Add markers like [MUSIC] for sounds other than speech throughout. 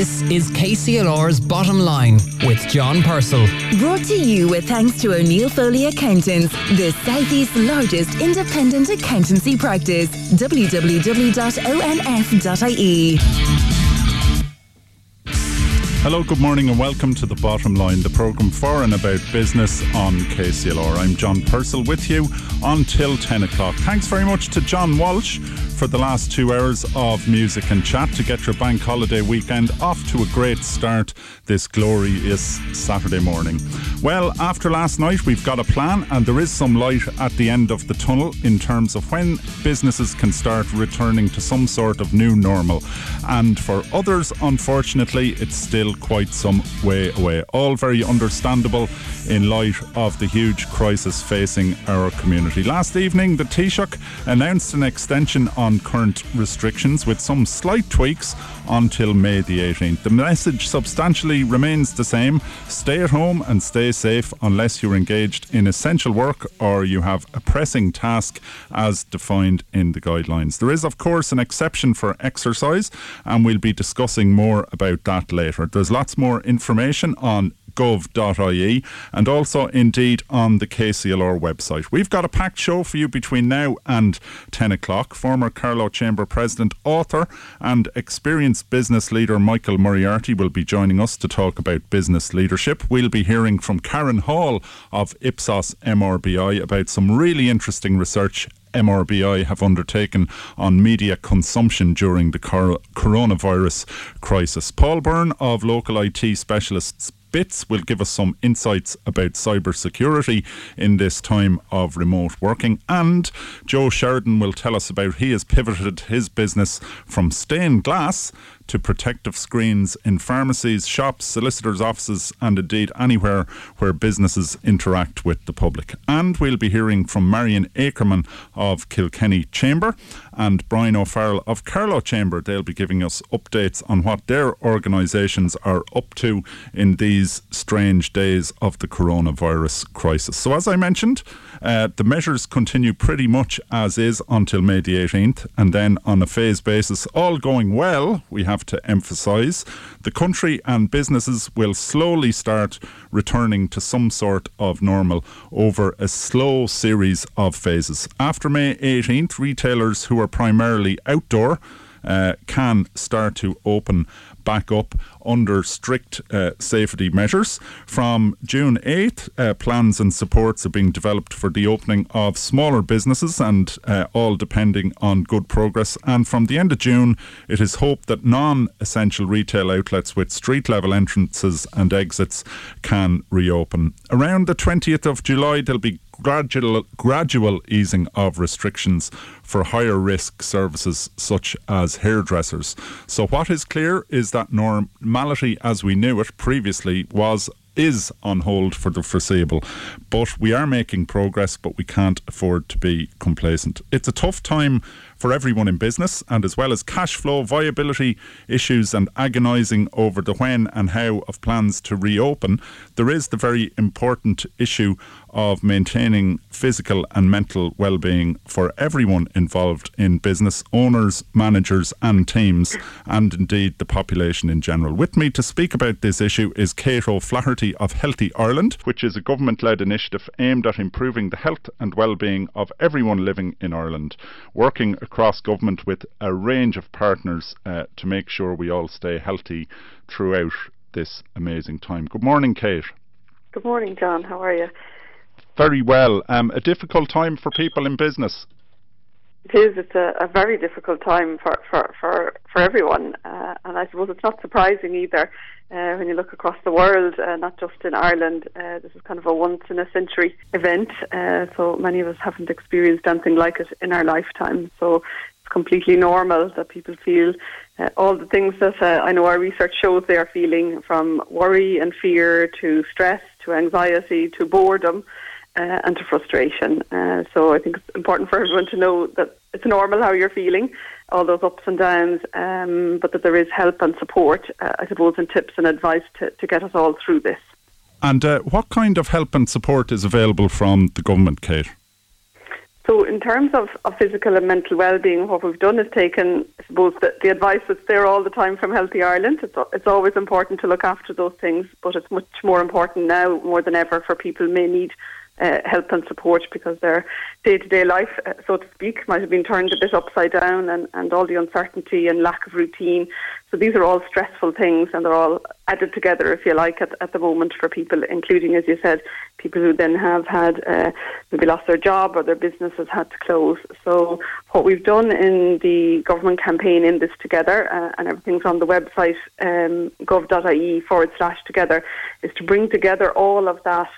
This is KCLR's Bottom Line with John Purcell. Brought to you with thanks to O'Neill Foley Accountants, the Southeast's largest independent accountancy practice. www.onf.ie. Hello, good morning, and welcome to The Bottom Line, the programme for and about business on KCLR. I'm John Purcell with you until 10 o'clock. Thanks very much to John Walsh for the last two hours of music and chat to get your bank holiday weekend off to a great start this glorious Saturday morning. Well, after last night, we've got a plan, and there is some light at the end of the tunnel in terms of when businesses can start returning to some sort of new normal. And for others, unfortunately, it's still quite some way away. All very understandable in light of the huge crisis facing our community. Last evening, the Taoiseach announced an extension on current restrictions with some slight tweaks until May the 18th. The message substantially remains the same stay at home and stay safe unless you're engaged in essential work or you have a pressing task as defined in the guidelines. There is, of course, an exception for exercise, and we'll be discussing more about that later. There's lots more information on gov.ie and also indeed on the KCLR website. We've got a packed show for you between now and 10 o'clock. Former Carlow Chamber President, author, and experienced business leader Michael Moriarty will be joining us to talk about business leadership. We'll be hearing from Karen Hall of Ipsos MRBI about some really interesting research MRBI have undertaken on media consumption during the coronavirus crisis. Paul Byrne of Local IT Specialists Bits will give us some insights about cybersecurity in this time of remote working. And Joe Sheridan will tell us about he has pivoted his business from stained glass to protective screens in pharmacies, shops, solicitors' offices, and indeed anywhere where businesses interact with the public. And we'll be hearing from Marion Akerman of Kilkenny Chamber and Brian O'Farrell of Carlow Chamber. They'll be giving us updates on what their organisations are up to in these strange days of the coronavirus crisis. So, as I mentioned, uh, the measures continue pretty much as is until May the 18th, and then on a phase basis, all going well, we have to emphasise, the country and businesses will slowly start returning to some sort of normal over a slow series of phases. After May 18th, retailers who are primarily outdoor uh, can start to open back up under strict uh, safety measures. From June 8th, uh, plans and supports are being developed for the opening of smaller businesses and uh, all depending on good progress. And from the end of June, it is hoped that non essential retail outlets with street level entrances and exits can reopen. Around the 20th of July, there'll be gradual gradual easing of restrictions for higher risk services such as hairdressers. So what is clear is that normality as we knew it previously was is on hold for the foreseeable. But we are making progress, but we can't afford to be complacent. It's a tough time for everyone in business, and as well as cash flow, viability issues, and agonising over the when and how of plans to reopen, there is the very important issue of maintaining physical and mental well-being for everyone involved in business, owners, managers and teams, and indeed the population in general. With me to speak about this issue is Kate O'Flaherty of Healthy Ireland, which is a government-led initiative aimed at improving the health and well-being of everyone living in Ireland, working across government with a range of partners uh, to make sure we all stay healthy throughout this amazing time. Good morning, Kate. Good morning, John. How are you? Very well. Um, a difficult time for people in business. It is. It's a, a very difficult time for for for, for everyone, uh, and I suppose it's not surprising either uh, when you look across the world, uh, not just in Ireland. Uh, this is kind of a once in a century event, uh, so many of us haven't experienced anything like it in our lifetime. So it's completely normal that people feel uh, all the things that I know our research shows they are feeling, from worry and fear to stress to anxiety to boredom uh, and to frustration. Uh, so I think it's important for everyone to know that it's normal how you're feeling, all those ups and downs, um, but that there is help and support, uh, I suppose, and tips and advice to, to get us all through this. And uh, what kind of help and support is available from the government, Kate? So, in terms of, of physical and mental well-being, what we've done is taken, I suppose, the, the advice that's there all the time from Healthy Ireland. It's, it's always important to look after those things, but it's much more important now, more than ever, for people may need uh, help and support because their day to day life, uh, so to speak, might have been turned a bit upside down and, and all the uncertainty and lack of routine. So these are all stressful things and they're all added together, if you like, at, at the moment for people, including, as you said, people who then have had uh, maybe lost their job or their business has had to close. So what we've done in the government campaign in this together, uh, and everything's on the website um, gov.ie forward slash together, is to bring together all of that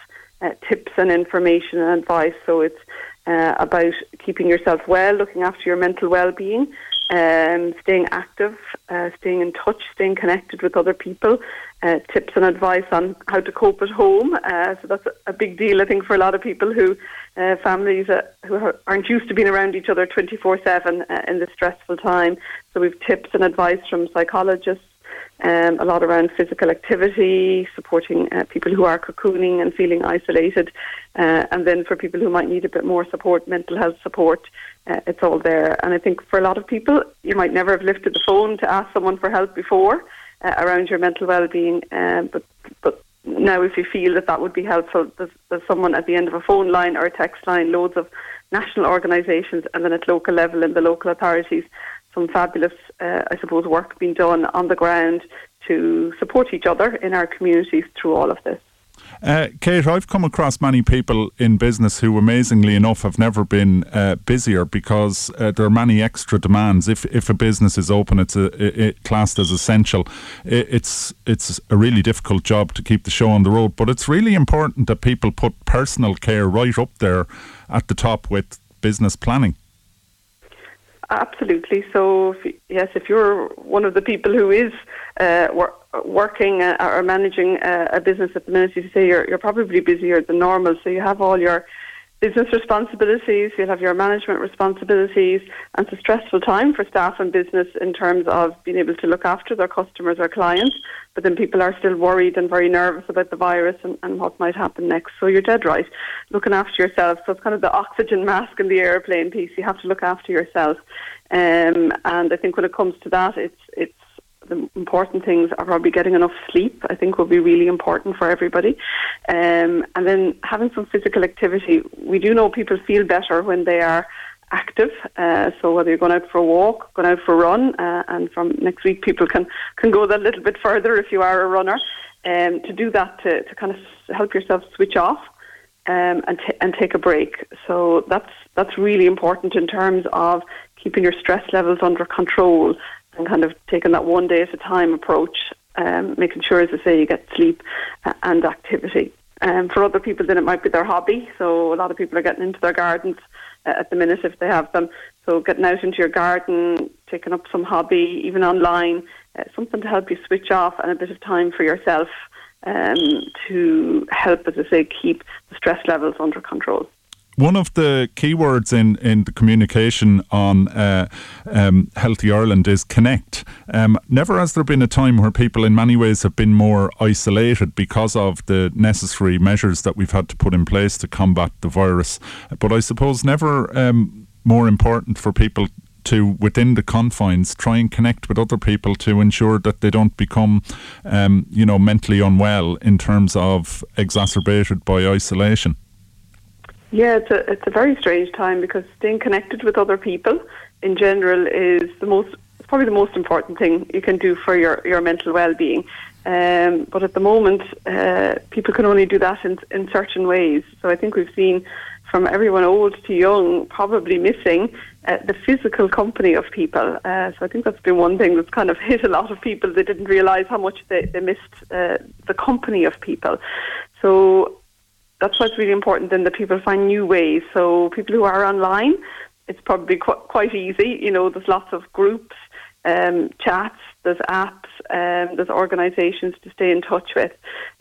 uh, tips and information and advice. So it's uh, about keeping yourself well, looking after your mental well-being, um, staying active, uh, staying in touch, staying connected with other people, uh, tips and advice on how to cope at home. Uh, so that's a big deal, I think, for a lot of people who uh, families who aren't used to being around each other 24/7 in this stressful time. So we've tips and advice from psychologists um, a lot around physical activity, supporting uh, people who are cocooning and feeling isolated, uh, and then for people who might need a bit more support, mental health support, uh, it's all there. And I think for a lot of people, you might never have lifted the phone to ask someone for help before uh, around your mental well-being, um, but but now if you feel that that would be helpful, there's, there's someone at the end of a phone line or a text line, loads of national organisations, and then at local level in the local authorities some fabulous, uh, I suppose, work being done on the ground to support each other in our communities through all of this. Uh, Kate, I've come across many people in business who, amazingly enough, have never been uh, busier because uh, there are many extra demands. If if a business is open, it's a, it, classed as essential. It, it's it's a really difficult job to keep the show on the road, but it's really important that people put personal care right up there at the top with business planning. Absolutely. So, if, yes, if you're one of the people who is uh, wor- working uh, or managing uh, a business at the minute, you say you're, you're probably busier than normal. So you have all your business responsibilities, you'll have your management responsibilities, and it's a stressful time for staff and business in terms of being able to look after their customers or clients. But then people are still worried and very nervous about the virus and, and what might happen next. So you're dead right. Looking after yourself. So it's kind of the oxygen mask in the airplane piece. You have to look after yourself. Um, and I think when it comes to that, it's it's important things are probably getting enough sleep. I think will be really important for everybody, um, and then having some physical activity. We do know people feel better when they are active. Uh, so whether you're going out for a walk, going out for a run, uh, and from next week people can can go that little bit further if you are a runner. Um, to do that to, to kind of help yourself switch off um, and t- and take a break. So that's that's really important in terms of keeping your stress levels under control and kind of taking that one day at a time approach, um, making sure, as I say, you get sleep uh, and activity. Um, for other people, then it might be their hobby. So a lot of people are getting into their gardens uh, at the minute if they have them. So getting out into your garden, taking up some hobby, even online, uh, something to help you switch off and a bit of time for yourself um, to help, as I say, keep the stress levels under control one of the keywords in, in the communication on uh, um, Healthy Ireland is connect. Um, never has there been a time where people, in many ways, have been more isolated because of the necessary measures that we've had to put in place to combat the virus. But I suppose never um, more important for people to within the confines try and connect with other people to ensure that they don't become um, you know mentally unwell in terms of exacerbated by isolation yeah, it's a it's a very strange time because staying connected with other people in general is the most probably the most important thing you can do for your, your mental well being. Um, but at the moment, uh, people can only do that in in certain ways. So I think we've seen from everyone old to young probably missing uh, the physical company of people. Uh, so I think that's been one thing that's kind of [LAUGHS] hit a lot of people. They didn't realise how much they, they missed uh, the company of people. So that's what's really important then that people find new ways. So people who are online, it's probably qu- quite easy. You know, there's lots of groups, um, chats, there's apps, um, there's organisations to stay in touch with,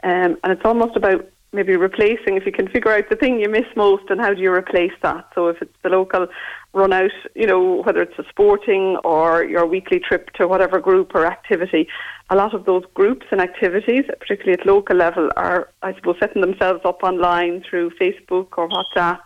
um, and it's almost about maybe replacing if you can figure out the thing you miss most and how do you replace that. So if it's the local run out, you know, whether it's a sporting or your weekly trip to whatever group or activity, a lot of those groups and activities, particularly at local level, are, I suppose, setting themselves up online through Facebook or WhatsApp.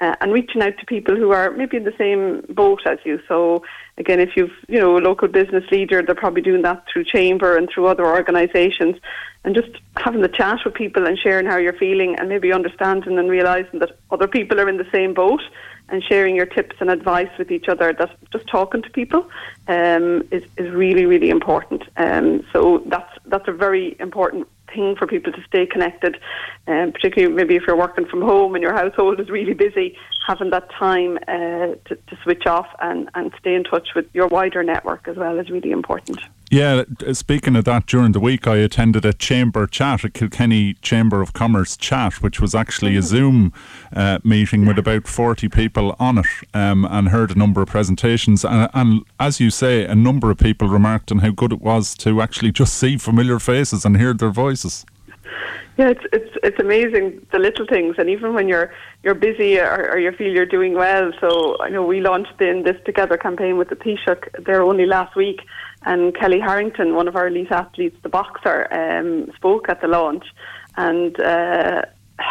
uh, and reaching out to people who are maybe in the same boat as you. So again, if you've you know a local business leader, they're probably doing that through chamber and through other organisations, and just having the chat with people and sharing how you're feeling, and maybe understanding and realising that other people are in the same boat and sharing your tips and advice with each other. That just talking to people um, is is really really important. Um, so that's that's a very important thing for people to stay connected, um, particularly maybe if you're working from home and your household is really busy, having that time uh, to, to switch off and, and stay in touch with your wider network as well is really important. Yeah, speaking of that, during the week I attended a chamber chat, a Kilkenny Chamber of Commerce chat, which was actually a mm-hmm. Zoom uh, meeting with about 40 people on it um, and heard a number of presentations. And, and, as you say, a number of people remarked on how good it was to actually just see familiar faces and hear their voices. Yeah, it's it's it's amazing the little things, and even when you're you're busy or, or you feel you're doing well. So I know we launched the this Together campaign with the Taoiseach there only last week, and Kellie Harrington, one of our elite athletes, the boxer, um, spoke at the launch, and. Uh, [SIGHS]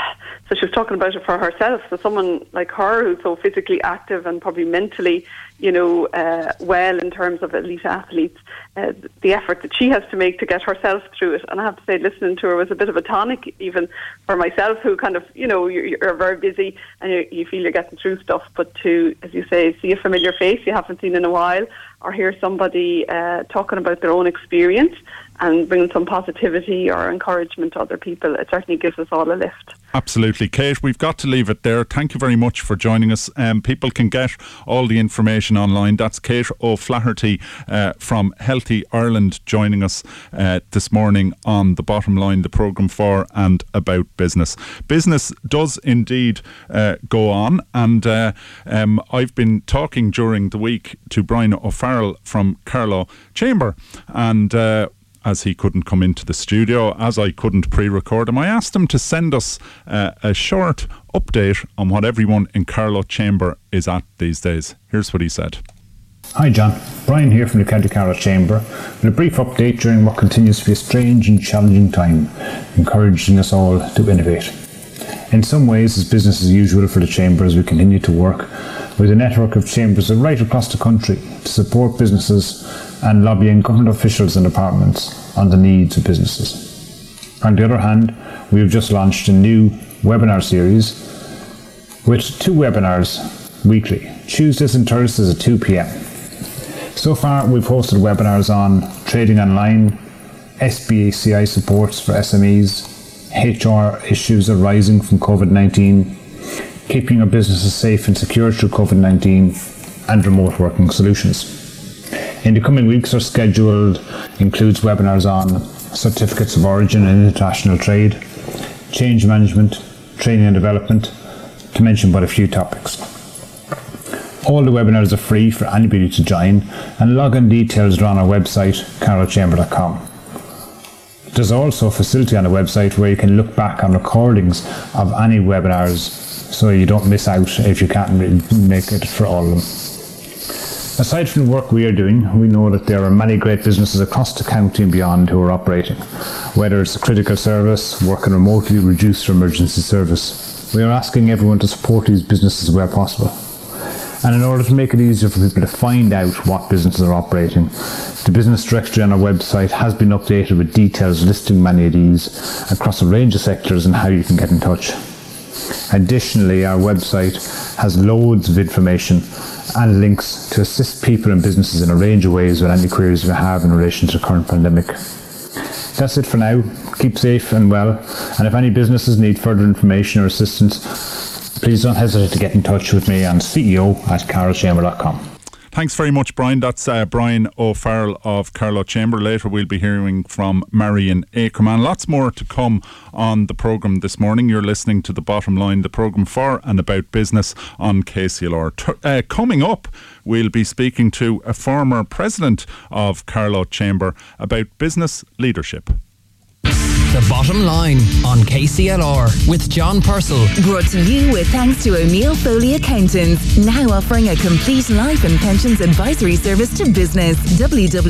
so she was talking about it for herself. So someone like her who's so physically active and probably mentally, you know, uh, well in terms of elite athletes, uh, the effort that she has to make to get herself through it. And I have to say, listening to her was a bit of a tonic, even for myself, who kind of, you know, you're, you're very busy and you, you feel you're getting through stuff. But to, as you say, see a familiar face you haven't seen in a while, or hear somebody uh, talking about their own experience and bringing some positivity or encouragement to other people, it certainly gives us all a lift. Absolutely. Kate, we've got to leave it there. Thank you very much for joining us. Um, people can get all the information online. That's Kate O'Flaherty uh, from Healthy Ireland joining us uh, this morning on The Bottom Line, the programme for and about business. Business does indeed uh, go on, and uh, um, I've been talking during the week to Brian O'Farrell from Carlow Chamber, and uh, as he couldn't come into the studio, as I couldn't pre record him, I asked him to send us uh, a short update on what everyone in Carlow Chamber is at these days. Here's what he said. Hi John, Brian here from the County Carlow Chamber with a brief update during what continues to be a strange and challenging time, encouraging us all to innovate. In some ways, it's business as usual for the Chamber as we continue to work with a network of chambers right across the country to support businesses and lobbying government officials and departments on the needs of businesses. On the other hand, we have just launched a new webinar series with two webinars weekly, Tuesdays and Thursdays at 2 pm. So far, we've hosted webinars on trading online, SBACI supports for SMEs, HR issues arising from COVID 19, keeping our businesses safe and secure through COVID 19, and remote working solutions. In the coming weeks, our schedule includes webinars on certificates of origin and international trade, change management, training and development, to mention but a few topics. All the webinars are free for anybody to join, and login details are on our website, carlowchamber.com. There's also a facility on the website where you can look back on recordings of any webinars so you don't miss out if you can't make it for all of them. Aside from the work we are doing, we know that there are many great businesses across the county and beyond who are operating. Whether it's a critical service, working remotely, reduced emergency service, we are asking everyone to support these businesses where possible. And in order to make it easier for people to find out what businesses are operating, the business directory on our website has been updated with details listing many of these across a range of sectors and how you can get in touch. Additionally, our website has loads of information and links to assist people and businesses in a range of ways with any queries we have in relation to the current pandemic. That's it for now. Keep safe and well. And if any businesses need further information or assistance, please don't hesitate to get in touch with me on CEO at carlowchamber.com. Thanks very much, Brian. That's uh, Brian O'Farrell of Carlow Chamber. Later, we'll be hearing from Marion Akerman. Lots more to come on the programme this morning. You're listening to The Bottom Line, the programme for and about business on KCLR. T- uh, coming up, we'll be speaking to a former president of Carlow Chamber about business leadership. The Bottom Line on KCLR with John Purcell. Brought to you with thanks to O'Neill Foley Accountants, now offering a complete life and pensions advisory service to business. www.onf.ie.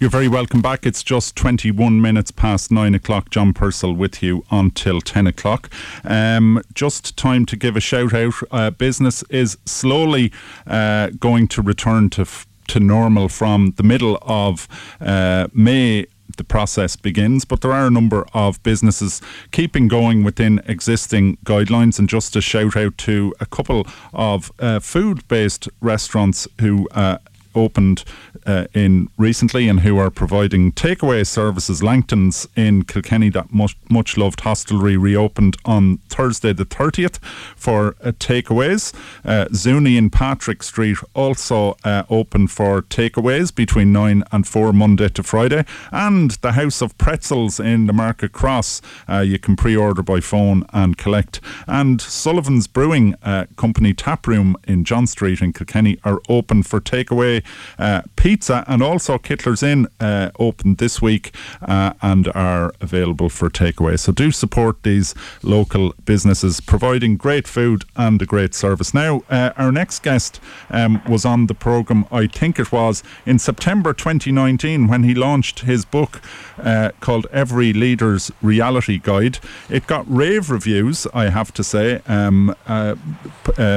You're very welcome back. It's just 21 minutes past 9 o'clock. John Purcell with you until 10 o'clock. Um, just time to give a shout out. Uh, business is slowly uh, going to return to. F- to normal from the middle of uh, May the process begins. But there are a number of businesses keeping going within existing guidelines. And just a shout out to a couple of uh, food based restaurants who uh, opened uh, in recently and who are providing takeaway services. Langton's in Kilkenny, that much, much loved hostelry, reopened on Thursday the 30th for uh, takeaways. Uh, Zuni in Patrick Street also uh, open for takeaways between 9 and 4 Monday to Friday. And the House of Pretzels in the Market Cross, uh, you can pre order by phone and collect. And Sullivan's Brewing uh, Company Tap Room in John Street in Kilkenny are open for takeaway uh, and also Kyteler's Inn uh, opened this week uh, and are available for takeaway. So do support these local businesses providing great food and a great service. Now, uh, our next guest um, was on the programme, I think it was in September 2019 when he launched his book uh, called Every Leader's Reality Guide. It got rave reviews, I have to say. Um, uh,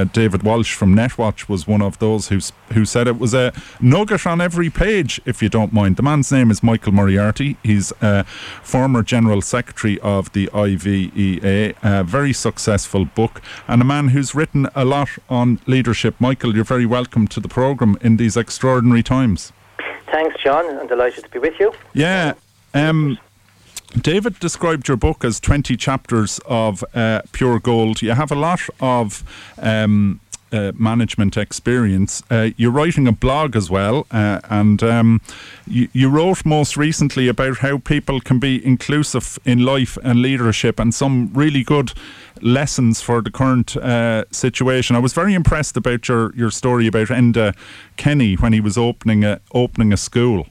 David Walsh from Netwatch was one of those who, who said it was a nugget on every page, if you don't mind. The man's name is Michael Moriarty. He's a former General Secretary of the IVEA, a very successful book, and a man who's written a lot on leadership. Michael, you're very welcome to the programme in these extraordinary times. Thanks, John. I'm delighted to be with you. Yeah. Um, David described your book as 20 chapters of uh, pure gold. You have a lot of um, uh, management experience. Uh, you're writing a blog as well, uh, and um, you, you, wrote most recently about how people can be inclusive in life and leadership, and some really good lessons for the current uh, situation. I was very impressed about your, your story about Enda Kenny when he was opening a opening a school.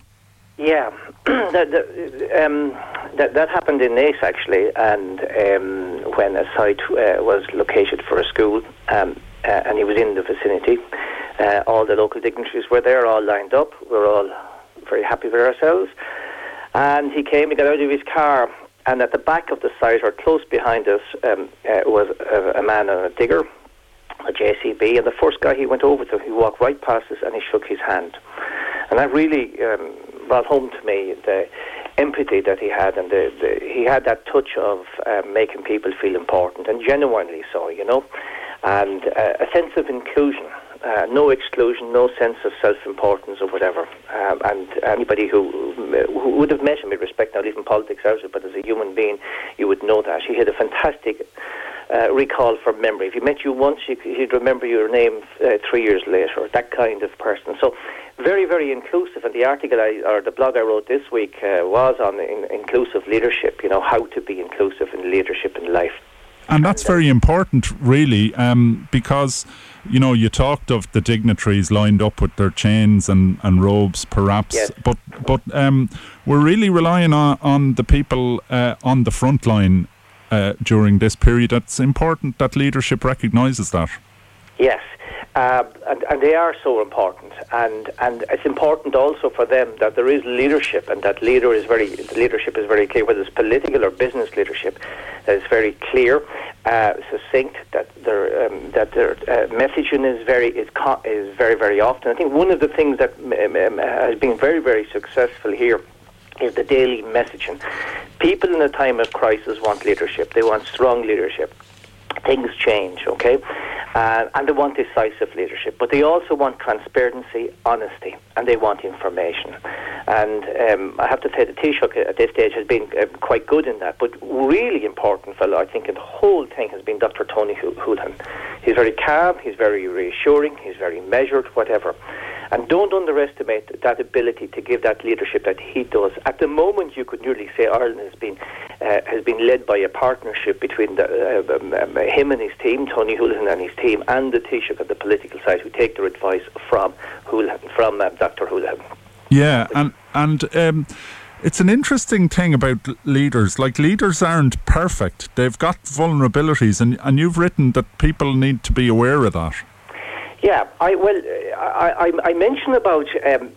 Yeah, [CLEARS THROAT] that, that, um, that, that, happened in Naas actually, and um, when a site uh, was located for a school. Um, uh, and he was in the vicinity. Uh, all the local dignitaries were there, all lined up. We were all very happy with ourselves. And he came, he got out of his car, and at the back of the site, or close behind us, um, uh, was a, a, man on a digger, a JCB, and the first guy he went over to, he walked right past us and he shook his hand. And that really um, brought home to me the empathy that he had, and the, the, he had that touch of uh, making people feel important, and genuinely so, you know and uh, a sense of inclusion. Uh, no exclusion, no sense of self-importance or whatever. Um, and anybody who, who would have met him, with respect now leaving politics out of it, but as a human being, you would know that. He had a fantastic uh, recall from memory. If he met you once, you, he'd remember your name uh, three years later, that kind of person. So very, very inclusive. And the article I, or the blog I wrote this week uh, was on in, inclusive leadership, you know, how to be inclusive in leadership in life. And that's very important, really, um, because you know you talked of the dignitaries lined up with their chains and, and robes, perhaps, yes. but but um, we're really relying on on the people uh, on the front line uh, during this period. It's important that leadership recognises that. Yes, uh, and, and, they are so important, and and it's important also for them that there is leadership, and that leader is very leadership is very clear, whether it's political or business leadership, that is very clear, uh, succinct, that their um, that their uh, messaging is very is co- is very very often. I think one of the things that um, um, has been very very successful here is the daily messaging. People in a time of crisis want leadership. They want strong leadership things change, okay? Uh, and they want decisive leadership, but they also want transparency, honesty, and they want information. And um, I have to say, the Taoiseach at this stage has been uh, quite good in that. But really important fellow, I think, in the whole thing has been Dr. Tony Holohan. He's very calm, he's very reassuring, he's very measured, whatever. And don't underestimate that ability to give that leadership that he does. At the moment, you could nearly say Ireland has been uh, has been led by a partnership between the, uh, um, um, him and his team, Tony Holohan and his team, and the Taoiseach at the political side, who take their advice from Holohan, from uh, Dr. Holohan. Yeah, and and. Um, it's an interesting thing about leaders. Like leaders aren't perfect; they've got vulnerabilities, and and you've written that people need to be aware of that. Yeah, I well, I I, I mentioned about. Um,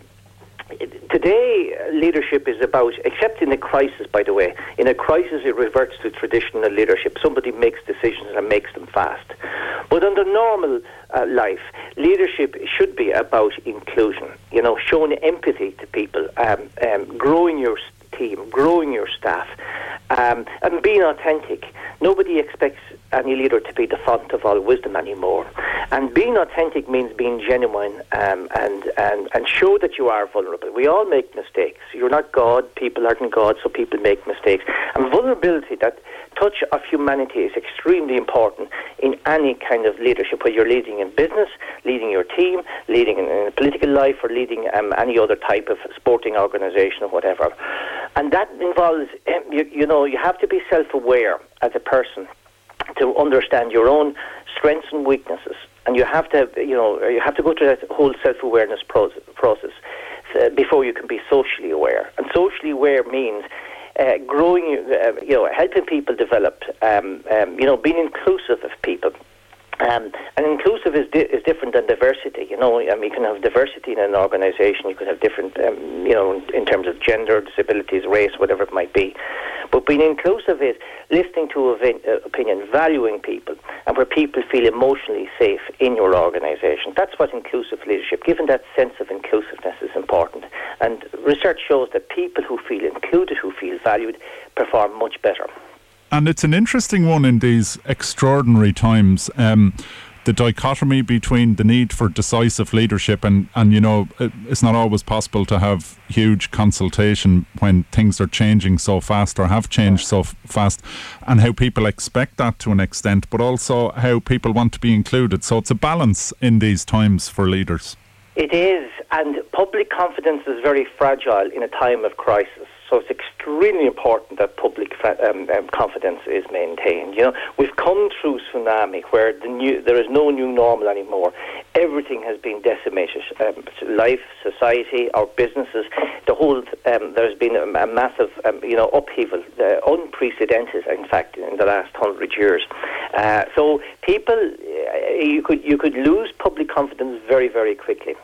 today, leadership is about, except in a crisis, by the way, in a crisis it reverts to traditional leadership. Somebody makes decisions and makes them fast. But under normal uh, life, leadership should be about inclusion. You know, showing empathy to people, um, um, growing your team, growing your staff, um, and being authentic. Nobody expects any leader to be the font of all wisdom anymore. And being authentic means being genuine um, and, and, and show that you are vulnerable. We all make mistakes. You're not God, people aren't God, so people make mistakes. And vulnerability, that touch of humanity is extremely important in any kind of leadership, whether you're leading in business, leading your team, leading in, in political life, or leading um, any other type of sporting organisation or whatever. And that involves, um, you, you know, you have to be self-aware as a person to understand your own strengths and weaknesses. And you have to, you know, you have to go through that whole self-awareness process uh, before you can be socially aware. And socially aware means uh, growing, uh, you know, helping people develop, um, um, you know, being inclusive of people. Um, and inclusive is, di- is different than diversity. You know, I mean, you can have diversity in an organisation. You could have different, um, you know, in terms of gender, disabilities, race, whatever it might be. But being inclusive is listening to event, uh, opinion, valuing people, and where people feel emotionally safe in your organisation. That's what inclusive leadership, given that sense of inclusiveness, is important. And research shows that people who feel included, who feel valued, perform much better. And it's an interesting one in these extraordinary times. Um, the dichotomy between the need for decisive leadership and, and you know it's not always possible to have huge consultation when things are changing so fast or have changed so f- fast and how people expect that to an extent but also how people want to be included so it's a balance in these times for leaders it is and public confidence is very fragile in a time of crisis so it's extremely important that public um, um, confidence is maintained. You know, we've come through tsunami where the new, there is no new normal anymore. Everything has been decimated. Um, life, society, our businesses, the whole. Um, there's been a, a massive, um, you know, upheaval, uh, unprecedented, in fact, in the last hundred years. Uh, so people, uh, you could you could lose public confidence very very quickly.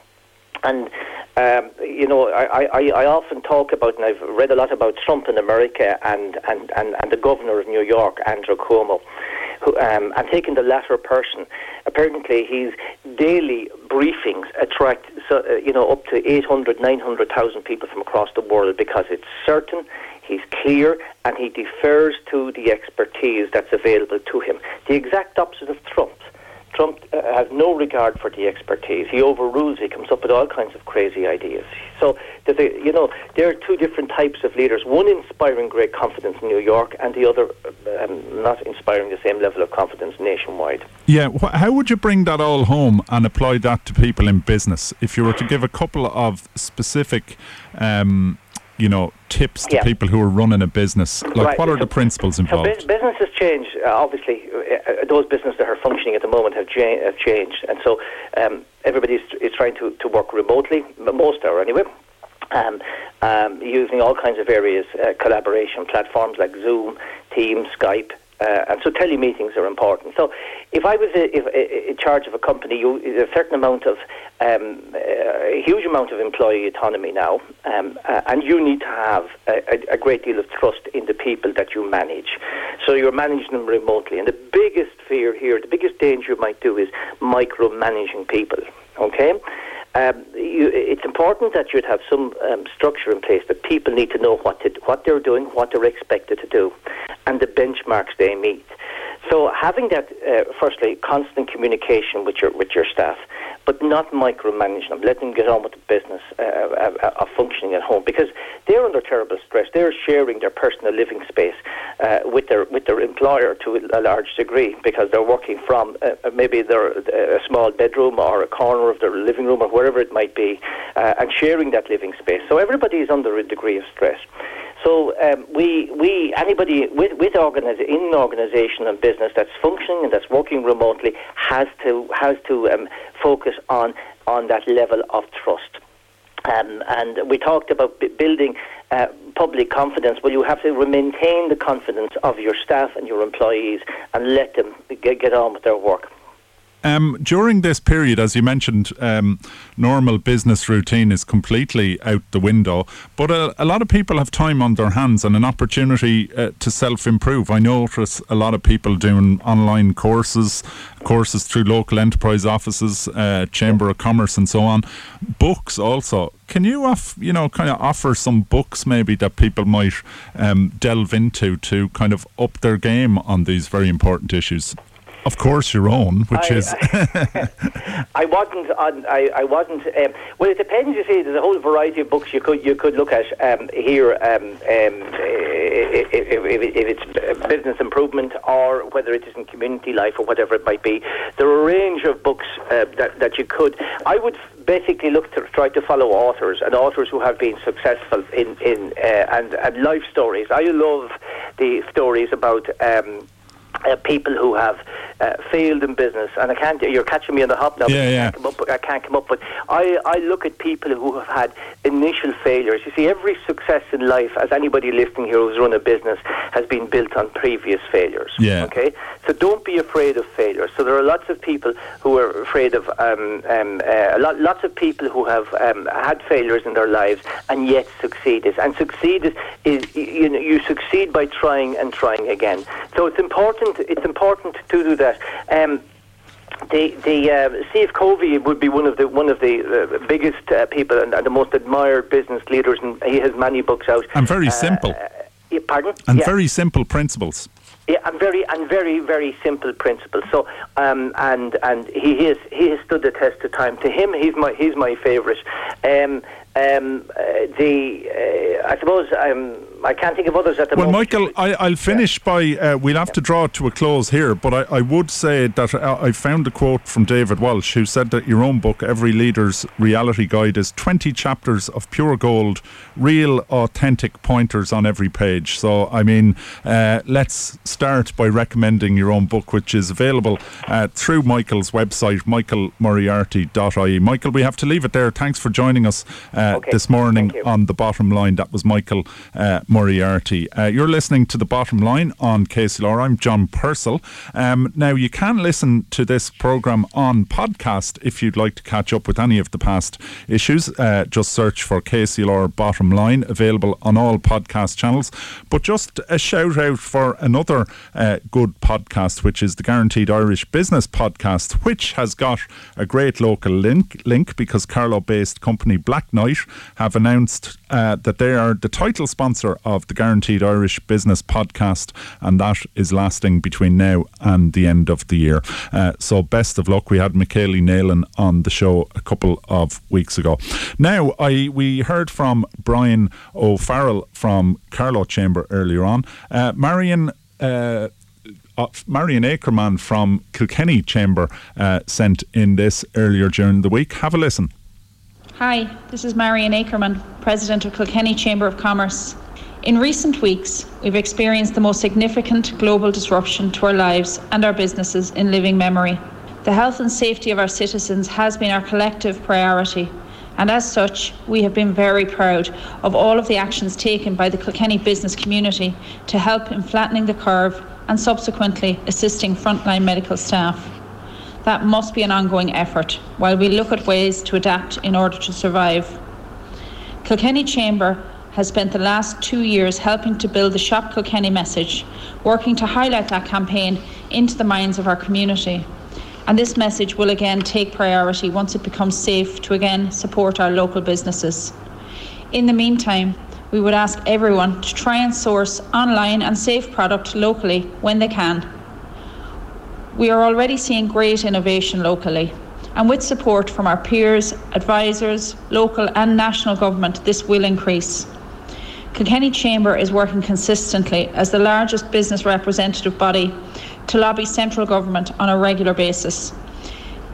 And um, you know, I, I, I often talk about, and I've read a lot about Trump in America and, and, and, and the governor of New York, Andrew Cuomo, who, um, and taking the latter person. Apparently, his daily briefings attract, so, uh, you know, up to 800, 900,000 people from across the world because it's certain, he's clear, and he defers to the expertise that's available to him. The exact opposite of Trump. Trump uh, has no regard for the expertise. He overrules. He comes up with all kinds of crazy ideas. So, they, you know, there are two different types of leaders. One inspiring great confidence in New York, and the other um, not inspiring the same level of confidence nationwide. Yeah, wh- how would you bring that all home and apply that to people in business? If you were to give a couple of specific. Um, you know, tips to yeah. people who are running a business? Like, right. what are so, the principles involved? So businesses change. Uh, obviously, uh, uh, those businesses that are functioning at the moment have, have changed, and so um, everybody is trying to, to work remotely. Most are anyway. Um, um, using all kinds of various uh, collaboration platforms like Zoom, Teams, Skype, uh, and so telemeetings are important. So if I was a, if, a, in charge of a company, you, a certain amount of, um, a huge amount of employee autonomy now, um, uh, and you need to have a, a, great deal of trust in the people that you manage. So you're managing them remotely. And the biggest fear here, the biggest danger you might do is micromanaging people. Okay? Um, you, it's important that you'd have some um, structure in place that people need to know what to, what they're doing, what they're expected to do, and the benchmarks they meet. So having that, uh, firstly, constant communication with your with your staff, but not micromanaging them. Let them get on with the business uh, uh, uh, of functioning at home because they're under terrible stress. They're sharing their personal living space uh, with their with their employer to a large degree because they're working from uh, uh maybe their a small bedroom or a corner of their living room or wherever it might be, and sharing that living space. So everybody is under a degree of stress. So um, we, we, anybody with, with organiz- in an organisation and business that's functioning and that's working remotely has to has to um, focus on on that level of trust. Um, and we talked about b- building uh, public confidence. Well, you have to maintain the confidence of your staff and your employees and let them get, get on with their work. Um, during this period, as you mentioned, um, normal business routine is completely out the window. But a, a, lot of people have time on their hands and an opportunity uh, to self improve. I notice a lot of people doing online courses, courses through local enterprise offices, uh, Chamber of Commerce, and so on. Books also. Can you, off, you know, kind of offer some books maybe that people might um, delve into to kind of up their game on these very important issues? Of course, your own, which I, is. [LAUGHS] I wasn't on. I, I wasn't. Um, well, it depends. You see, there's a whole variety of books you could you could look at um, here. Um, um if, if, if, it's business improvement or whether it is in community life or whatever it might be, there are a range of books uh, that that you could. I would basically look to try to follow authors and authors who have been successful in in uh, and and life stories. I love the stories about. Um, uh, people who have uh, failed in business, and I can't. You're catching me on the hop now. Yeah, yeah. I can't, up, I can't come up, but I, I look at people who have had initial failures. You see, every success in life, as anybody listening here who's run a business, has been built on previous failures. Yeah. Okay. So don't be afraid of failure. So there are lots of people who are afraid of um, um, uh, lot, lots of people who have um, had failures in their lives and yet succeeded. And succeeded is you know you succeed by trying and trying again. So it's important. It's important to do that. Um, the the uh, Steve Covey would be one of the one of the uh, biggest uh, people and, and, the most admired business leaders, and he has many books out. And very uh, simple. pardon? And yeah. very simple principles. Yeah, and very and very very simple principles. So, um, and and he has he has stood the test of time. To him, he's my he's my favourite. Um, um, uh, the uh, I suppose um, I can't think of others at the well, moment. Well, Michael, I, will finish yeah. by uh, we'll have yeah. to draw to a close here, but I, I would say that uh, I found a quote from David Walsh who said that your own book, Every Leader's Reality Guide, is 20 chapters of pure gold, real, authentic pointers on every page. So, I mean, uh, let's start by recommending your own book, which is available uh, through Michael's website, michaelmoriarty.ie. Michael, we have to leave it there. Thanks for joining us uh, okay. this morning on the bottom line. That was Michael uh, Moriarty. Uh, you're listening to the bottom line on KCLR. I'm John Purcell. Um, now, you can listen to this programme on podcast if you'd like to catch up with any of the past issues. Uh, just search for KCLR Bottom Line, available on all podcast channels. But just a shout out for another uh, good podcast, which is the Guaranteed Irish Business Podcast, which has got a great local link, link because Carlow based company Black Knight have announced uh, that they are the title sponsor of the Guaranteed Irish Business podcast, and that is lasting between now and the end of the year. Uh, so, best of luck. We had Michaeli Naylan on the show a couple of weeks ago. Now, I we heard from Brian O'Farrell from Carlow Chamber earlier on. Uh, Marion. Uh, uh, Marion Akerman from Kilkenny Chamber uh, sent in this earlier during the week. Have a listen. Hi, this is Marion Akerman, President of Kilkenny Chamber of Commerce. In recent weeks, we've experienced the most significant global disruption to our lives and our businesses in living memory. The health and safety of our citizens has been our collective priority, and as such, we have been very proud of all of the actions taken by the Kilkenny business community to help in flattening the curve and subsequently assisting frontline medical staff. That must be an ongoing effort while we look at ways to adapt in order to survive. Kilkenny Chamber has spent the last two years helping to build the Shop Kilkenny message, working to highlight that campaign into the minds of our community. And this message will again take priority once it becomes safe to again support our local businesses. In the meantime, we would ask everyone to try and source online and safe product locally when they can we are already seeing great innovation locally, and with support from our peers, advisors, local and national government, this will increase. Kilkenny Chamber is working consistently as the largest business representative body to lobby central government on a regular basis,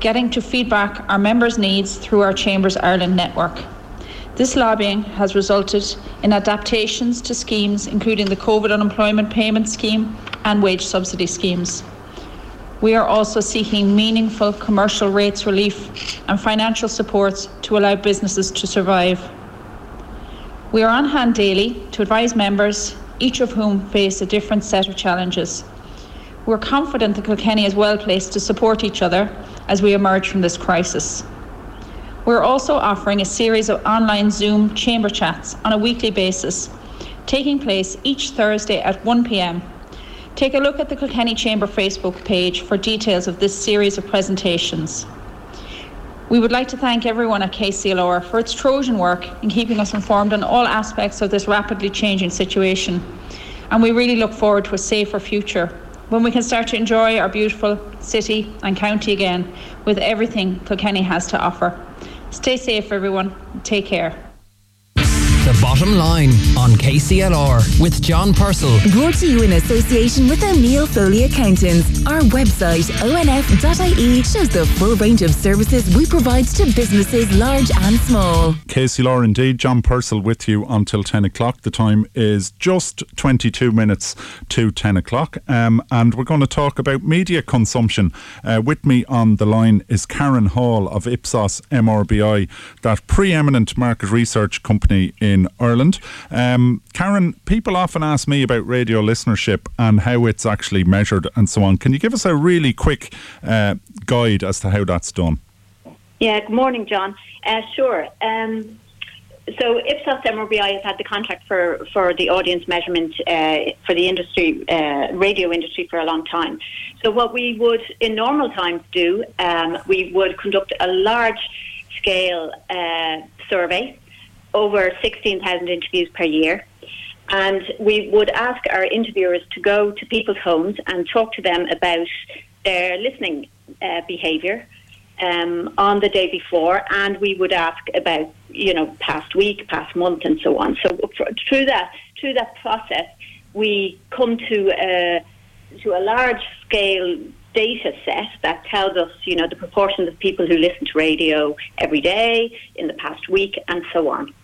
getting to feedback our members' needs through our Chambers Ireland network. This lobbying has resulted in adaptations to schemes including the COVID unemployment payment scheme and wage subsidy schemes. We are also seeking meaningful commercial rates relief and financial supports to allow businesses to survive. We are on hand daily to advise members, each of whom face a different set of challenges. We're confident that Kilkenny is well placed to support each other as we emerge from this crisis. We're also offering a series of online Zoom chamber chats on a weekly basis, taking place each Thursday at 1 pm. Take a look at the Kilkenny Chamber Facebook page for details of this series of presentations. We would like to thank everyone at KCLR for its Trojan work in keeping us informed on all aspects of this rapidly changing situation. And we really look forward to a safer future when we can start to enjoy our beautiful city and county again with everything Kilkenny has to offer. Stay safe, everyone. Take care. The Bottom Line on KCLR with John Purcell. Brought to you in association with O'Neill Foley Accountants. Our website, onf.ie, shows the full range of services we provide to businesses large and small. KCLR indeed. John Purcell with you until 10 o'clock. The time is just 22 minutes to 10 o'clock. Um, and we're going to talk about media consumption. Uh, with me on the line is Karen Hall of Ipsos MRBI, that preeminent market research company in in Ireland. Um, Karen, people often ask me about radio listenership and how it's actually measured and so on. Can you give us a really quick uh, guide as to how that's done? Yeah, good morning, John. Uh, sure. Um, so Ipsos MRBI has had the contract for, for the audience measurement uh, for the industry, uh, radio industry for a long time. So what we would, in normal times, do, um, we would conduct a large scale uh, survey over 16,000 interviews per year. And we would ask our interviewers to go to people's homes and talk to them about their listening uh, behaviour um, on the day before, and we would ask about you know past week, past month, and so on. So through that through that process, we come to a, to a large scale data set that tells us you know the proportions of people who listen to radio every day in the past week, and so on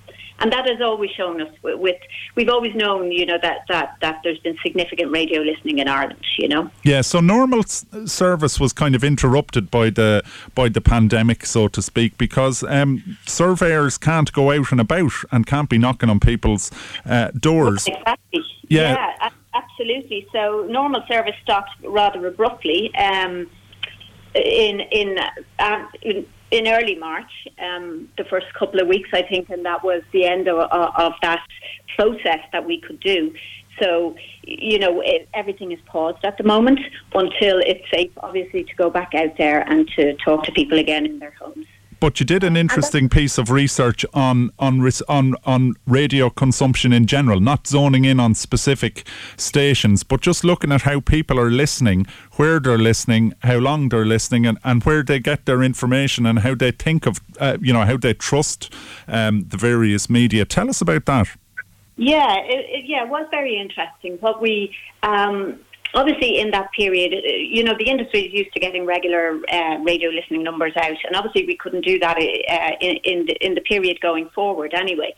and that has always shown us with, with, we've always known you know that that that there's been significant radio listening in Ireland you know? Yeah so normal s- service was kind of interrupted by the by the pandemic so to speak because um, surveyors can't go out and about and can't be knocking on people's uh, doors. Exactly. Yeah, yeah absolutely. So normal service stopped rather abruptly um, in in, uh, in in early March, um, the first couple of weeks, I think, and that was the end of, of that process that we could do. So, you know, it, everything is paused at the moment until it's safe, obviously, to go back out there and to talk to people again in their homes. But you did an interesting piece of research on on on on radio consumption in general, not zoning in on specific stations, but just looking at how people are listening, where they're listening, how long they're listening, and, and where they get their information, and how they think of, uh, you know, how they trust um, the various media. Tell us about that. Yeah, it, it, yeah, it was very interesting. What we um, obviously in that period, uh, you know, the industry is used to getting regular uh, radio listening numbers out, and obviously we couldn't do that uh, in, in, the, in the period going forward anyway.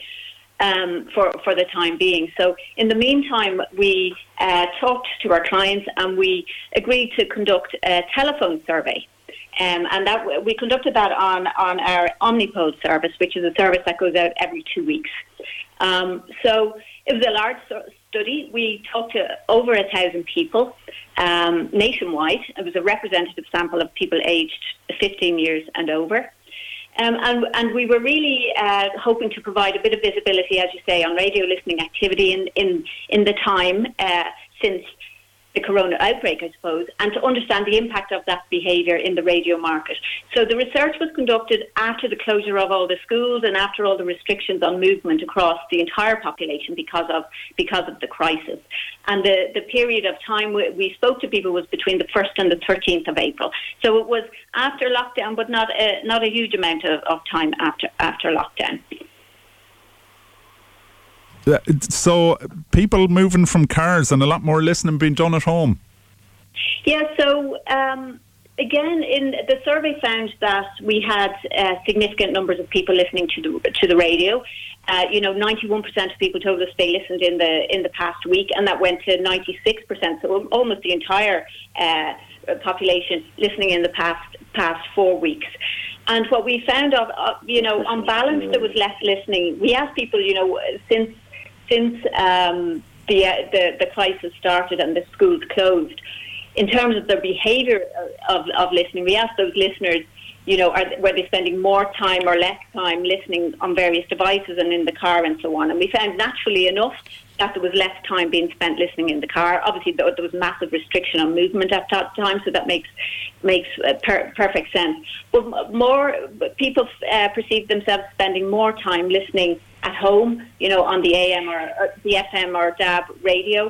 Um, for for the time being. So in the meantime, we uh, talked to our clients and we agreed to conduct a telephone survey. Um, and that we conducted that on, on our Omnipoll service, which is a service that goes out every two weeks. Um, so it was a large study. We talked to over a thousand people um, nationwide. It was a representative sample of people aged 15 years and over. Um, and, and, we were really uh, hoping to provide a bit of visibility, as you say, on radio listening activity in, in, in the time uh, since the corona outbreak, I suppose, and to understand the impact of that behaviour in the radio market. So the research was conducted after the closure of all the schools and after all the restrictions on movement across the entire population because of because of the crisis. And the, the period of time we, we spoke to people was between the 1st and the 13th of April. So it was after lockdown, but not a, not a huge amount of, of time after after lockdown. Uh, so people moving from cars and a lot more listening being done at home. Yeah, so um, again, in the survey found that we had uh, significant numbers of people listening to the to the radio. Uh, you know, 91% of people told us they listened in the in the past week, and that went to 96%. So almost the entire uh, population listening in the past past four weeks. And what we found, of, you know, on balance, there was less listening. We asked people, you know, since since um, the, the the crisis started and the schools closed, in terms of their behaviour of, of listening, we asked those listeners, you know, are, were they spending more time or less time listening on various devices and in the car and so on? And we found naturally enough that there was less time being spent listening in the car. Obviously, there was massive restriction on movement at that time, so that makes makes uh, per- perfect sense. But more people uh, perceive themselves spending more time listening at home, you know, on the AM or, or the FM or DAB radio,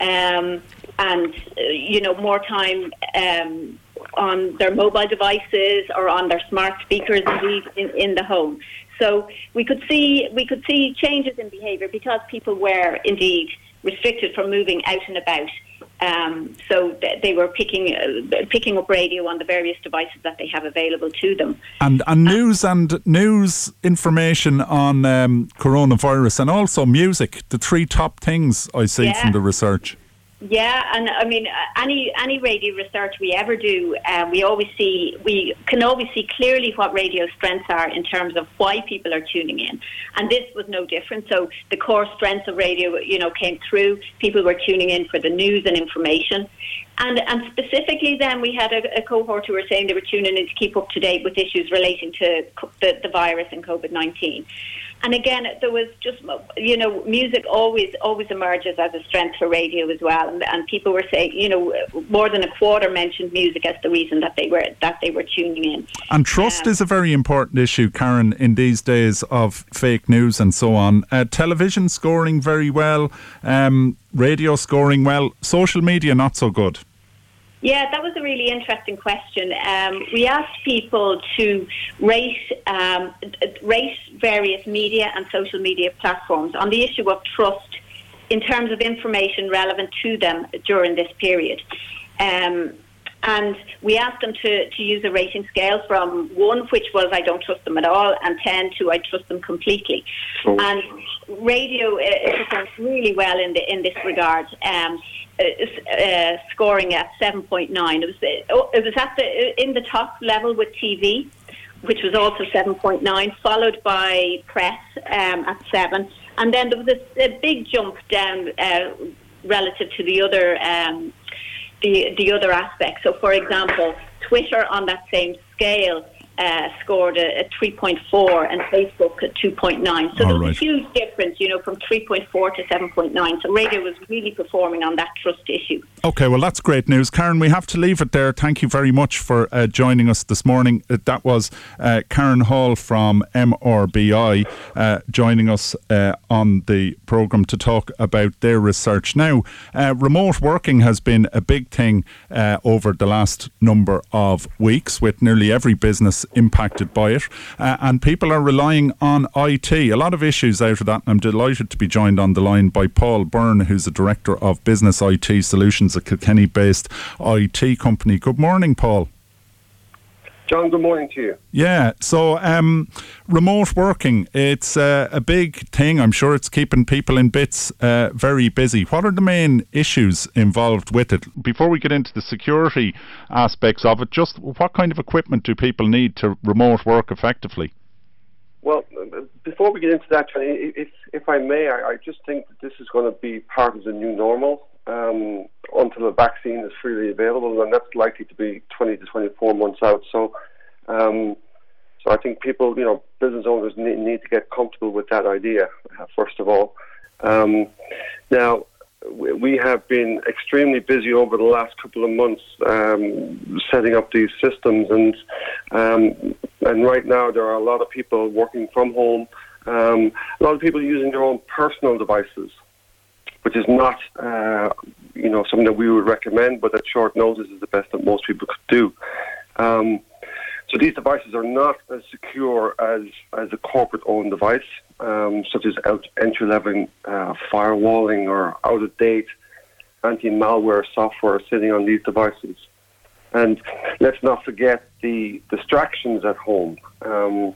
um, and uh, you know, more time. Um, on their mobile devices or on their smart speakers, indeed, in, in the home. So we could see we could see changes in behaviour because people were indeed restricted from moving out and about. Um, so th- they were picking uh, picking up radio on the various devices that they have available to them. And and news and news information on um, coronavirus and also music, the three top things I see yeah. from the research. Yeah, and I mean, any any radio research we ever do, um, we always see we can always see clearly what radio strengths are in terms of why people are tuning in, and this was no different. So the core strengths of radio, you know, came through. People were tuning in for the news and information, and and specifically then we had a, a cohort who were saying they were tuning in to keep up to date with issues relating to the, the virus and COVID nineteen. And again, there was just you know, music always always emerges as a strength for radio as well. And, and people were saying, you know, more than a quarter mentioned music as the reason that they were that they were tuning in. And trust um, is a very important issue, Karen, in these days of fake news and so on. Uh, television scoring very well, um, radio scoring well, social media not so good. Yeah, that was a really interesting question. Um, we asked people to rate um, rate various media and social media platforms on the issue of trust in terms of information relevant to them during this period. Um, and we asked them to, to use a rating scale from one, which was I don't trust them at all, and 10 to I trust them completely. Oh. And radio uh, performs really well in, the, in this regard. Um, uh, scoring at 7.9. It was uh, it was at the in the top level with TV, which was also 7.9, followed by press um, at seven, and then there was a, a big jump down uh, relative to the other um, the the other aspects. So, for example, Twitter on that same scale uh, scored a, a 3.4 and Facebook at 2.9. So there was right. a huge difference, you know, from 3.4 to 7.9. So radio was really performing on that trust issue. Okay, well, that's great news. Karen, we have to leave it there. Thank you very much for uh, joining us this morning. Uh, that was uh, Karen Hall from MRBI uh, joining us uh, on the programme to talk about their research. Now, remote working has been a big thing over the last number of weeks with nearly every business impacted by it. Uh, and people are relying on IT. A lot of issues out of that. I'm delighted to be joined on the line by Paul Byrne, who's the Director of Business IT Solutions at Kilkenny based IT company. Good morning, Paul. John, good morning to you. Yeah, so um, remote working, it's uh, a big thing. I'm sure it's keeping people in bits uh, very busy. What are the main issues involved with it? Before we get into the security aspects of it, just what kind of equipment do people need to remote work effectively? Well, before we get into that, if, if I may, I, I just think that this is going to be part of the new normal um, until a vaccine is freely available, and that's likely to be 20 to 24 months out. So, um, so I think people, you know, business owners need, need to get comfortable with that idea uh, first of all. Um, now, we have been extremely busy over the last couple of months um, setting up these systems, and um, and right now there are a lot of people working from home. Um, a lot of people using their own personal devices which is not, uh, you know, something that we would recommend, but at short notice is the best that most people could do. Um, so these devices are not as secure as, as a corporate-owned device, um, such as entry-level uh, firewalling or out-of-date anti-malware software sitting on these devices. And let's not forget the distractions at home. Um,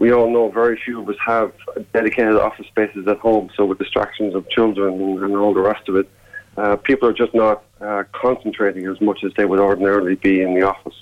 we all know very few of us have dedicated office spaces at home. So with distractions of children and, and all the rest of it, uh, people are just not uh, concentrating as much as they would ordinarily be in the office.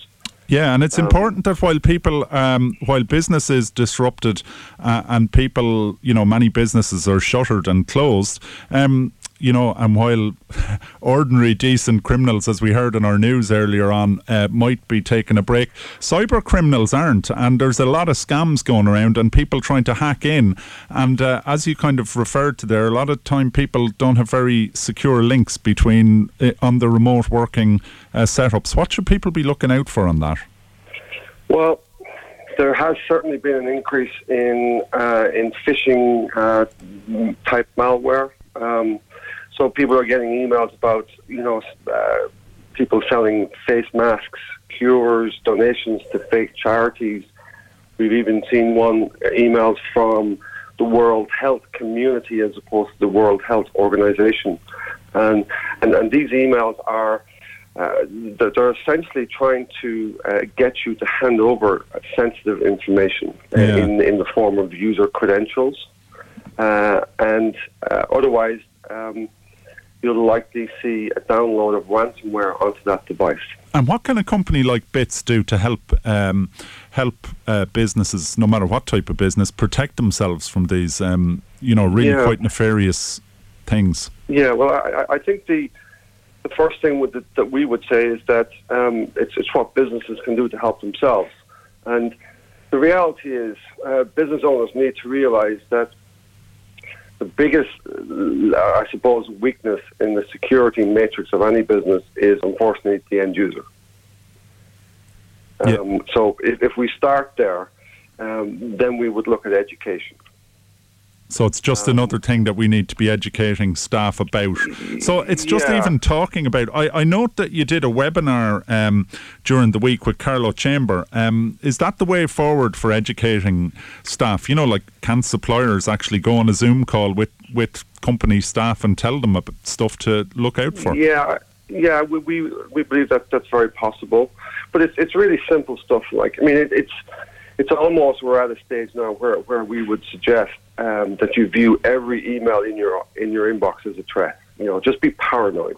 Yeah, and it's um, important that while people, um, while business is disrupted uh, and people, you know, many businesses are shuttered and closed, um, you know, and while [LAUGHS] ordinary decent criminals, as we heard in our news earlier on, uh, might be taking a break, cyber criminals aren't, and there's a lot of scams going around and people trying to hack in. And uh, as you kind of referred to there, a lot of time people don't have very secure links between uh, on the remote working uh, setups. What should people be looking out for on that? Well, there has certainly been an increase in uh, in phishing uh, type malware. Um, so people are getting emails about you know uh, people selling face masks, cures, donations to fake charities. We've even seen one uh, emails from the World Health Community as opposed to the World Health Organization, and and, and these emails are uh, they're essentially trying to uh, get you to hand over sensitive information uh, yeah. in, in the form of user credentials. Uh, and uh, otherwise, um, you'll likely see a download of ransomware onto that device. And what can a company like Bits do to help um, help uh, businesses, no matter what type of business, protect themselves from these, um, you know, really yeah. quite nefarious things? Yeah, well, I, I think the the first thing the, that we would say is that um, it's, it's what businesses can do to help themselves. And the reality is, uh, business owners need to realize that the biggest, uh, I suppose, weakness in the security matrix of any business is unfortunately the end user. Um, yeah. So if, if, we start there, um, then we would look at education. So it's just um, another thing that we need to be educating staff about. So it's just yeah. even talking about. I, I note that you did a webinar um, during the week with Carlow Chamber. Um, is that the way forward for educating staff? You know, like can suppliers actually go on a Zoom call with with company staff and tell them about stuff to look out for? Yeah, yeah, we we, we believe that that's very possible, but it's it's really simple stuff. Like I mean, it, it's it's almost we're at a stage now where where we would suggest um, that you view every email in your in your inbox as a threat. You know, just be paranoid.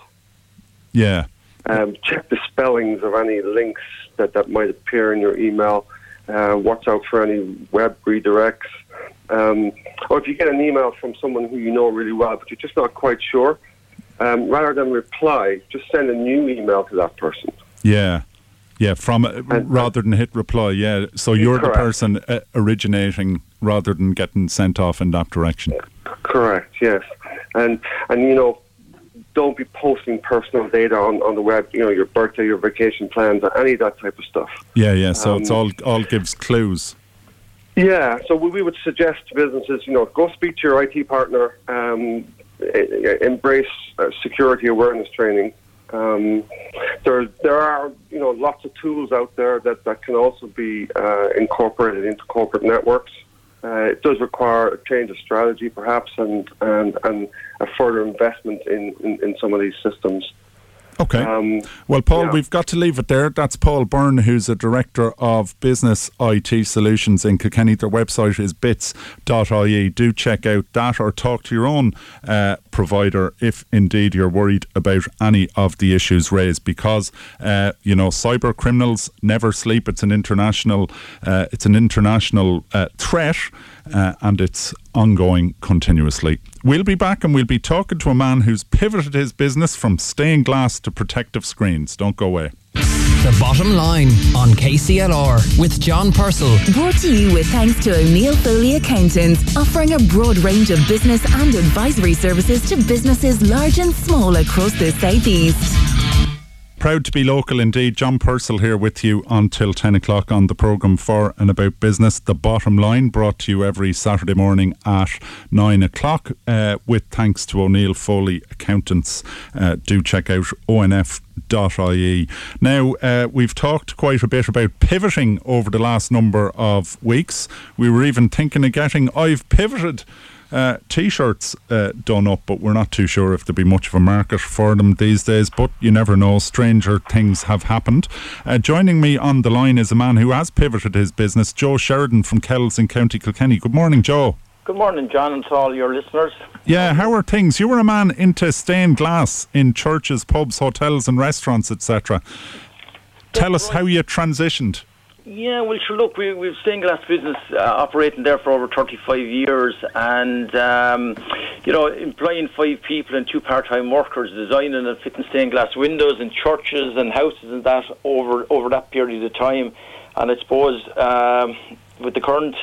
Yeah. Um, check the spellings of any links that, that might appear in your email. Uh, watch out for any web redirects. Um, or if you get an email from someone who you know really well, but you're just not quite sure, um, rather than reply, just send a new email to that person. Yeah. Yeah, from uh, rather than hit reply. Yeah, so you're correct. the person uh, originating rather than getting sent off in that direction. Correct. Yes, and and you know, don't be posting personal data on, on the web. You know, your birthday, your vacation plans, or any of that type of stuff. Yeah, yeah. So um, it's all all gives clues. Yeah. So we would suggest to businesses, you know, go speak to your IT partner. Um, embrace uh, security awareness training. Um, there, there are you know lots of tools out there that, that can also be uh, incorporated into corporate networks. Uh, it does require a change of strategy, perhaps, and and, and a further investment in, in, in some of these systems. Okay. Um, well, Paul, yeah. we've got to leave it there. That's Paul Byrne, who's a director of business IT solutions in Kilkenny. Their website is bits.ie. Do check out that or talk to your own uh, provider if indeed you're worried about any of the issues raised because, uh, you know, cyber criminals never sleep. It's an international, uh, it's an international uh, threat uh, and it's ongoing continuously. We'll be back and we'll be talking to a man who's pivoted his business from stained glass to protective screens. Don't go away. The bottom line on KCLR with John Purcell. Brought to you with thanks to O'Neill Foley Accountants, offering a broad range of business and advisory services to businesses large and small across the southeast. Proud to be local indeed. John Purcell here with you until 10 o'clock on the programme for and about business. The bottom line brought to you every Saturday morning at 9 o'clock uh, with thanks to O'Neill Foley Accountants. Uh, do check out onf.ie. Now, uh, we've talked quite a bit about pivoting over the last number of weeks. We were even thinking of getting I've pivoted uh, T-shirts uh, done up, but we're not too sure if there'll be much of a market for them these days. But you never know; stranger things have happened. Uh, joining me on the line is a man who has pivoted his business, Joe Sheridan from Kells in County Kilkenny. Good morning, Joe. Good morning, John, and to all your listeners. Yeah, how are things? You were a man into stained glass in churches, pubs, hotels, and restaurants, etc. Tell us how you transitioned. Yeah, well, sure. Look, we, we've stained glass business uh, operating there for over 35 years, and um, you know, employing five people and two part-time workers, designing and fitting stained glass windows in churches and houses and that over over that period of time. And I suppose um, with the current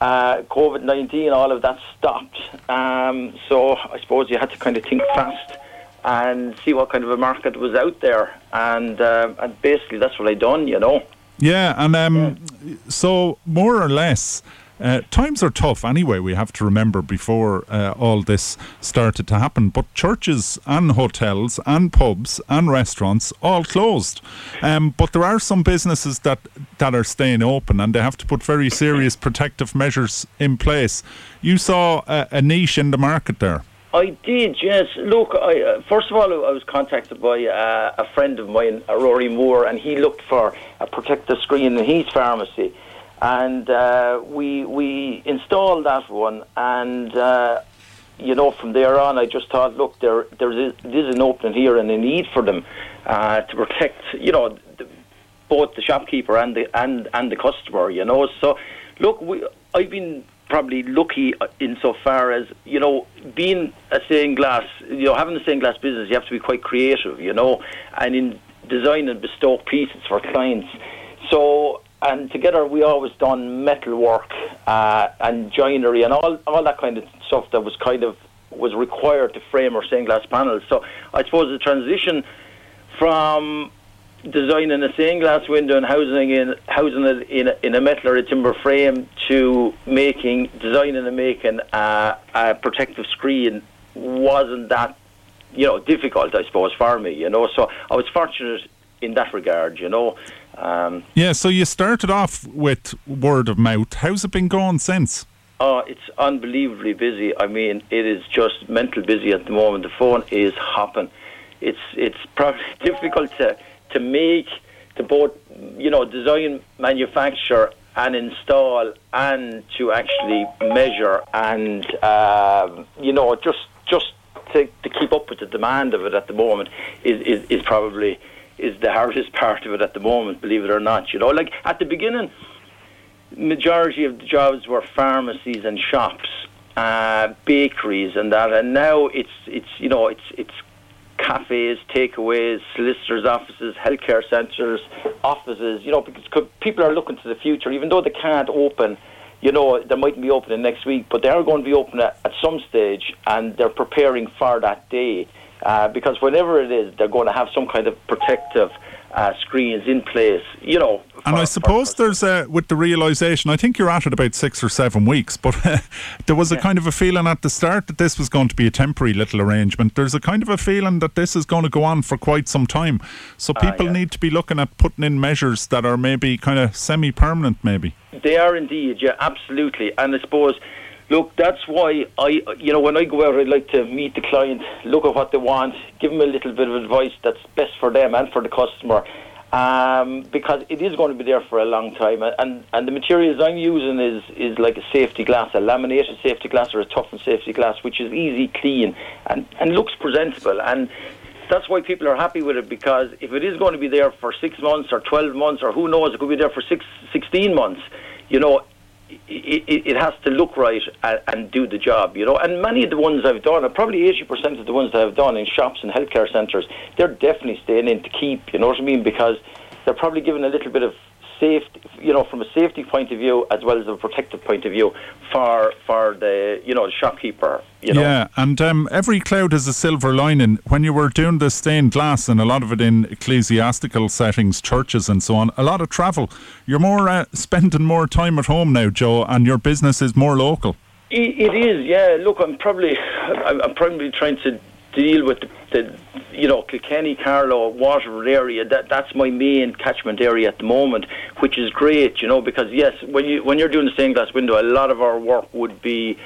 uh, COVID nineteen, all of that stopped. Um, so I suppose you had to kind of think fast and see what kind of a market was out there, and uh, and basically that's what I done, you know. Yeah, and um, yeah. so more or less. Uh, times are tough anyway, we have to remember before uh, all this started to happen. But churches and hotels and pubs and restaurants all closed. Um, but there are some businesses that, that are staying open and they have to put very serious protective measures in place. You saw a, a niche in the market there. I did, yes. Look, I, uh, first of all, I was contacted by uh, a friend of mine, uh, Rory Moore, and he looked for a protective screen in his pharmacy, and uh, we we installed that one, and uh, you know, from there on, I just thought, look, there there is, there's an opening here and a need for them uh, to protect, you know, the, both the shopkeeper and the and and the customer, you know. So, look, we, I've been probably lucky insofar as you know being a stained glass, you know, having a stained glass business, you have to be quite creative, you know, and in designing bespoke pieces for clients. So and together we always done metal work uh, and joinery and all all that kind of stuff that was kind of was required to frame our stained glass panels. So I suppose the transition from designing a stained glass window and housing in housing it in a, in a metal or a timber frame to making designing and making a, a protective screen wasn't that you know difficult I suppose for me you know so I was fortunate in that regard you know um, yeah so you started off with word of mouth how's it been going since Oh, it's unbelievably busy. I mean, it is just mental busy at the moment. The phone is hopping. It's it's probably [LAUGHS] difficult to to make, to both, you know, design, manufacture, and install, and to actually measure, and uh, you know, just just to, to keep up with the demand of it at the moment is, is, is probably is the hardest [LAUGHS] part of it at the moment. Believe it or not, you know, like at the beginning, majority of the jobs were pharmacies and shops. Uh, bakeries and that, and now it's it's you know it's it's cafes, takeaways, solicitors' offices, healthcare centres, offices. You know, because people are looking to the future, even though they can't open. You know, they mightn't be opening next week, but they are going to be open at, at some stage, and they're preparing for that day. Uh, because whenever it is, they're going to have some kind of protective uh, screens in place, you know. And I suppose there's a, with the realisation, I think you're at it about six or seven weeks, but [LAUGHS] there was a yeah. kind of a feeling at the start that this was going to be a temporary little arrangement. There's a kind of a feeling that this is going to go on for quite some time. So ah, people yeah. need to be looking at putting in measures that are maybe kind of semi permanent, maybe. They are indeed, yeah, absolutely. And I suppose Look, that's why I, you know, when I go out, I like to meet the client, look at what they want, give them a little bit of advice that's best for them and for the customer, um, because it is going to be there for a long time. And and the materials I'm using is is like a safety glass, a laminated safety glass or a toughened safety glass, which is easy, clean, and and looks presentable. And that's why people are happy with it because if it is going to be there for six months or 12 months or who knows, it could be there for six, 16 months, you know, it, it, has to look right and, and, do the job, you know. And many of the ones I've done, probably 80% of the ones that I've done in shops and healthcare centres, they're definitely staying in to keep, you know what I mean? Because they're probably given a little bit of safety, you know, from a safety point of view as well as a protective point of view for for the you know the shopkeeper. You know? Yeah, and um, every cloud has a silver lining. When you were doing the stained glass and a lot of it in ecclesiastical settings, churches and so on, a lot of travel. You're more uh, spending more time at home now, Joe, and your business is more local. It is, yeah. Look, I'm probably, I'm probably trying to deal with the, the you know Kilkenny, Carlow, Waterford area. That that's my main catchment area at the moment, which is great, you know, because yes, when you when you're doing the stained glass window, a lot of our work would be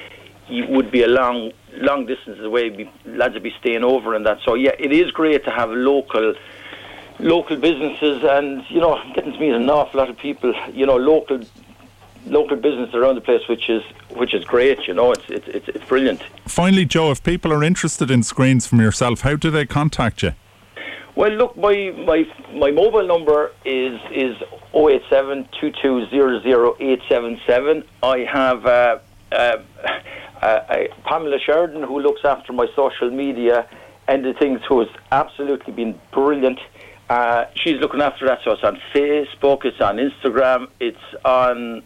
would be a long long distance away. Be, lads would be staying over and that. So yeah, it is great to have local local businesses and you know getting to meet an awful lot of people you know local local business around the place, which is which is great. You know, it's it's it's, it's brilliant. Finally, Joe, if people are interested in screens from yourself, how do they contact you? Well, look, my my my mobile number is is 087 I have uh, uh, uh, Pamela Sheridan, who looks after my social media and the things, who has absolutely been brilliant. Uh, she's looking after that, so it's on Facebook, it's on Instagram, it's on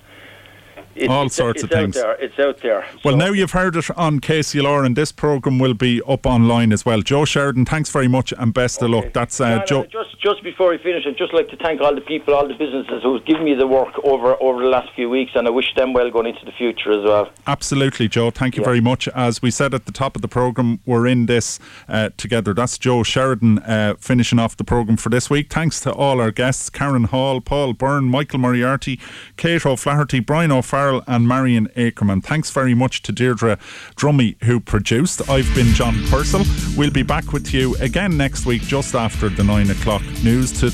it's, all it's, sorts it's of things. There. It's out there. Well, So- now you've heard it on KCLR, and this program will be up online as well. Joe Sheridan, thanks very much, and best of luck. That's uh, No, no, Joe. just just before we finish, I'd just like to thank all the people, all the businesses who've given me the work over over the last few weeks, and I wish them well going into the future as well. Absolutely, Joe. Thank you very much. As we said at the top of the programme, we're in this uh, together. That's Joe Sheridan uh, finishing off the programme for this week. Thanks to all our guests Karen Hall, Paul Byrne, Michael Moriarty, Kate O'Flaherty, Brian O'Farrell, and Marion Ackerman. Thanks very much to Deirdre Drummy, who produced. I've been John Purcell. We'll be back with you again next week, just after the nine o'clock news, to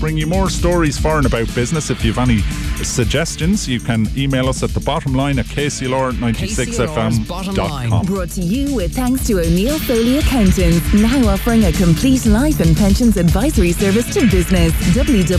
bring you more stories for and about business. If you've any suggestions, you can email us at the bottom line at kclr96fm.com. Brought to you with thanks to O'Neill Foley Accountants, now offering a complete life and pensions advisory service to business. www.onf.ie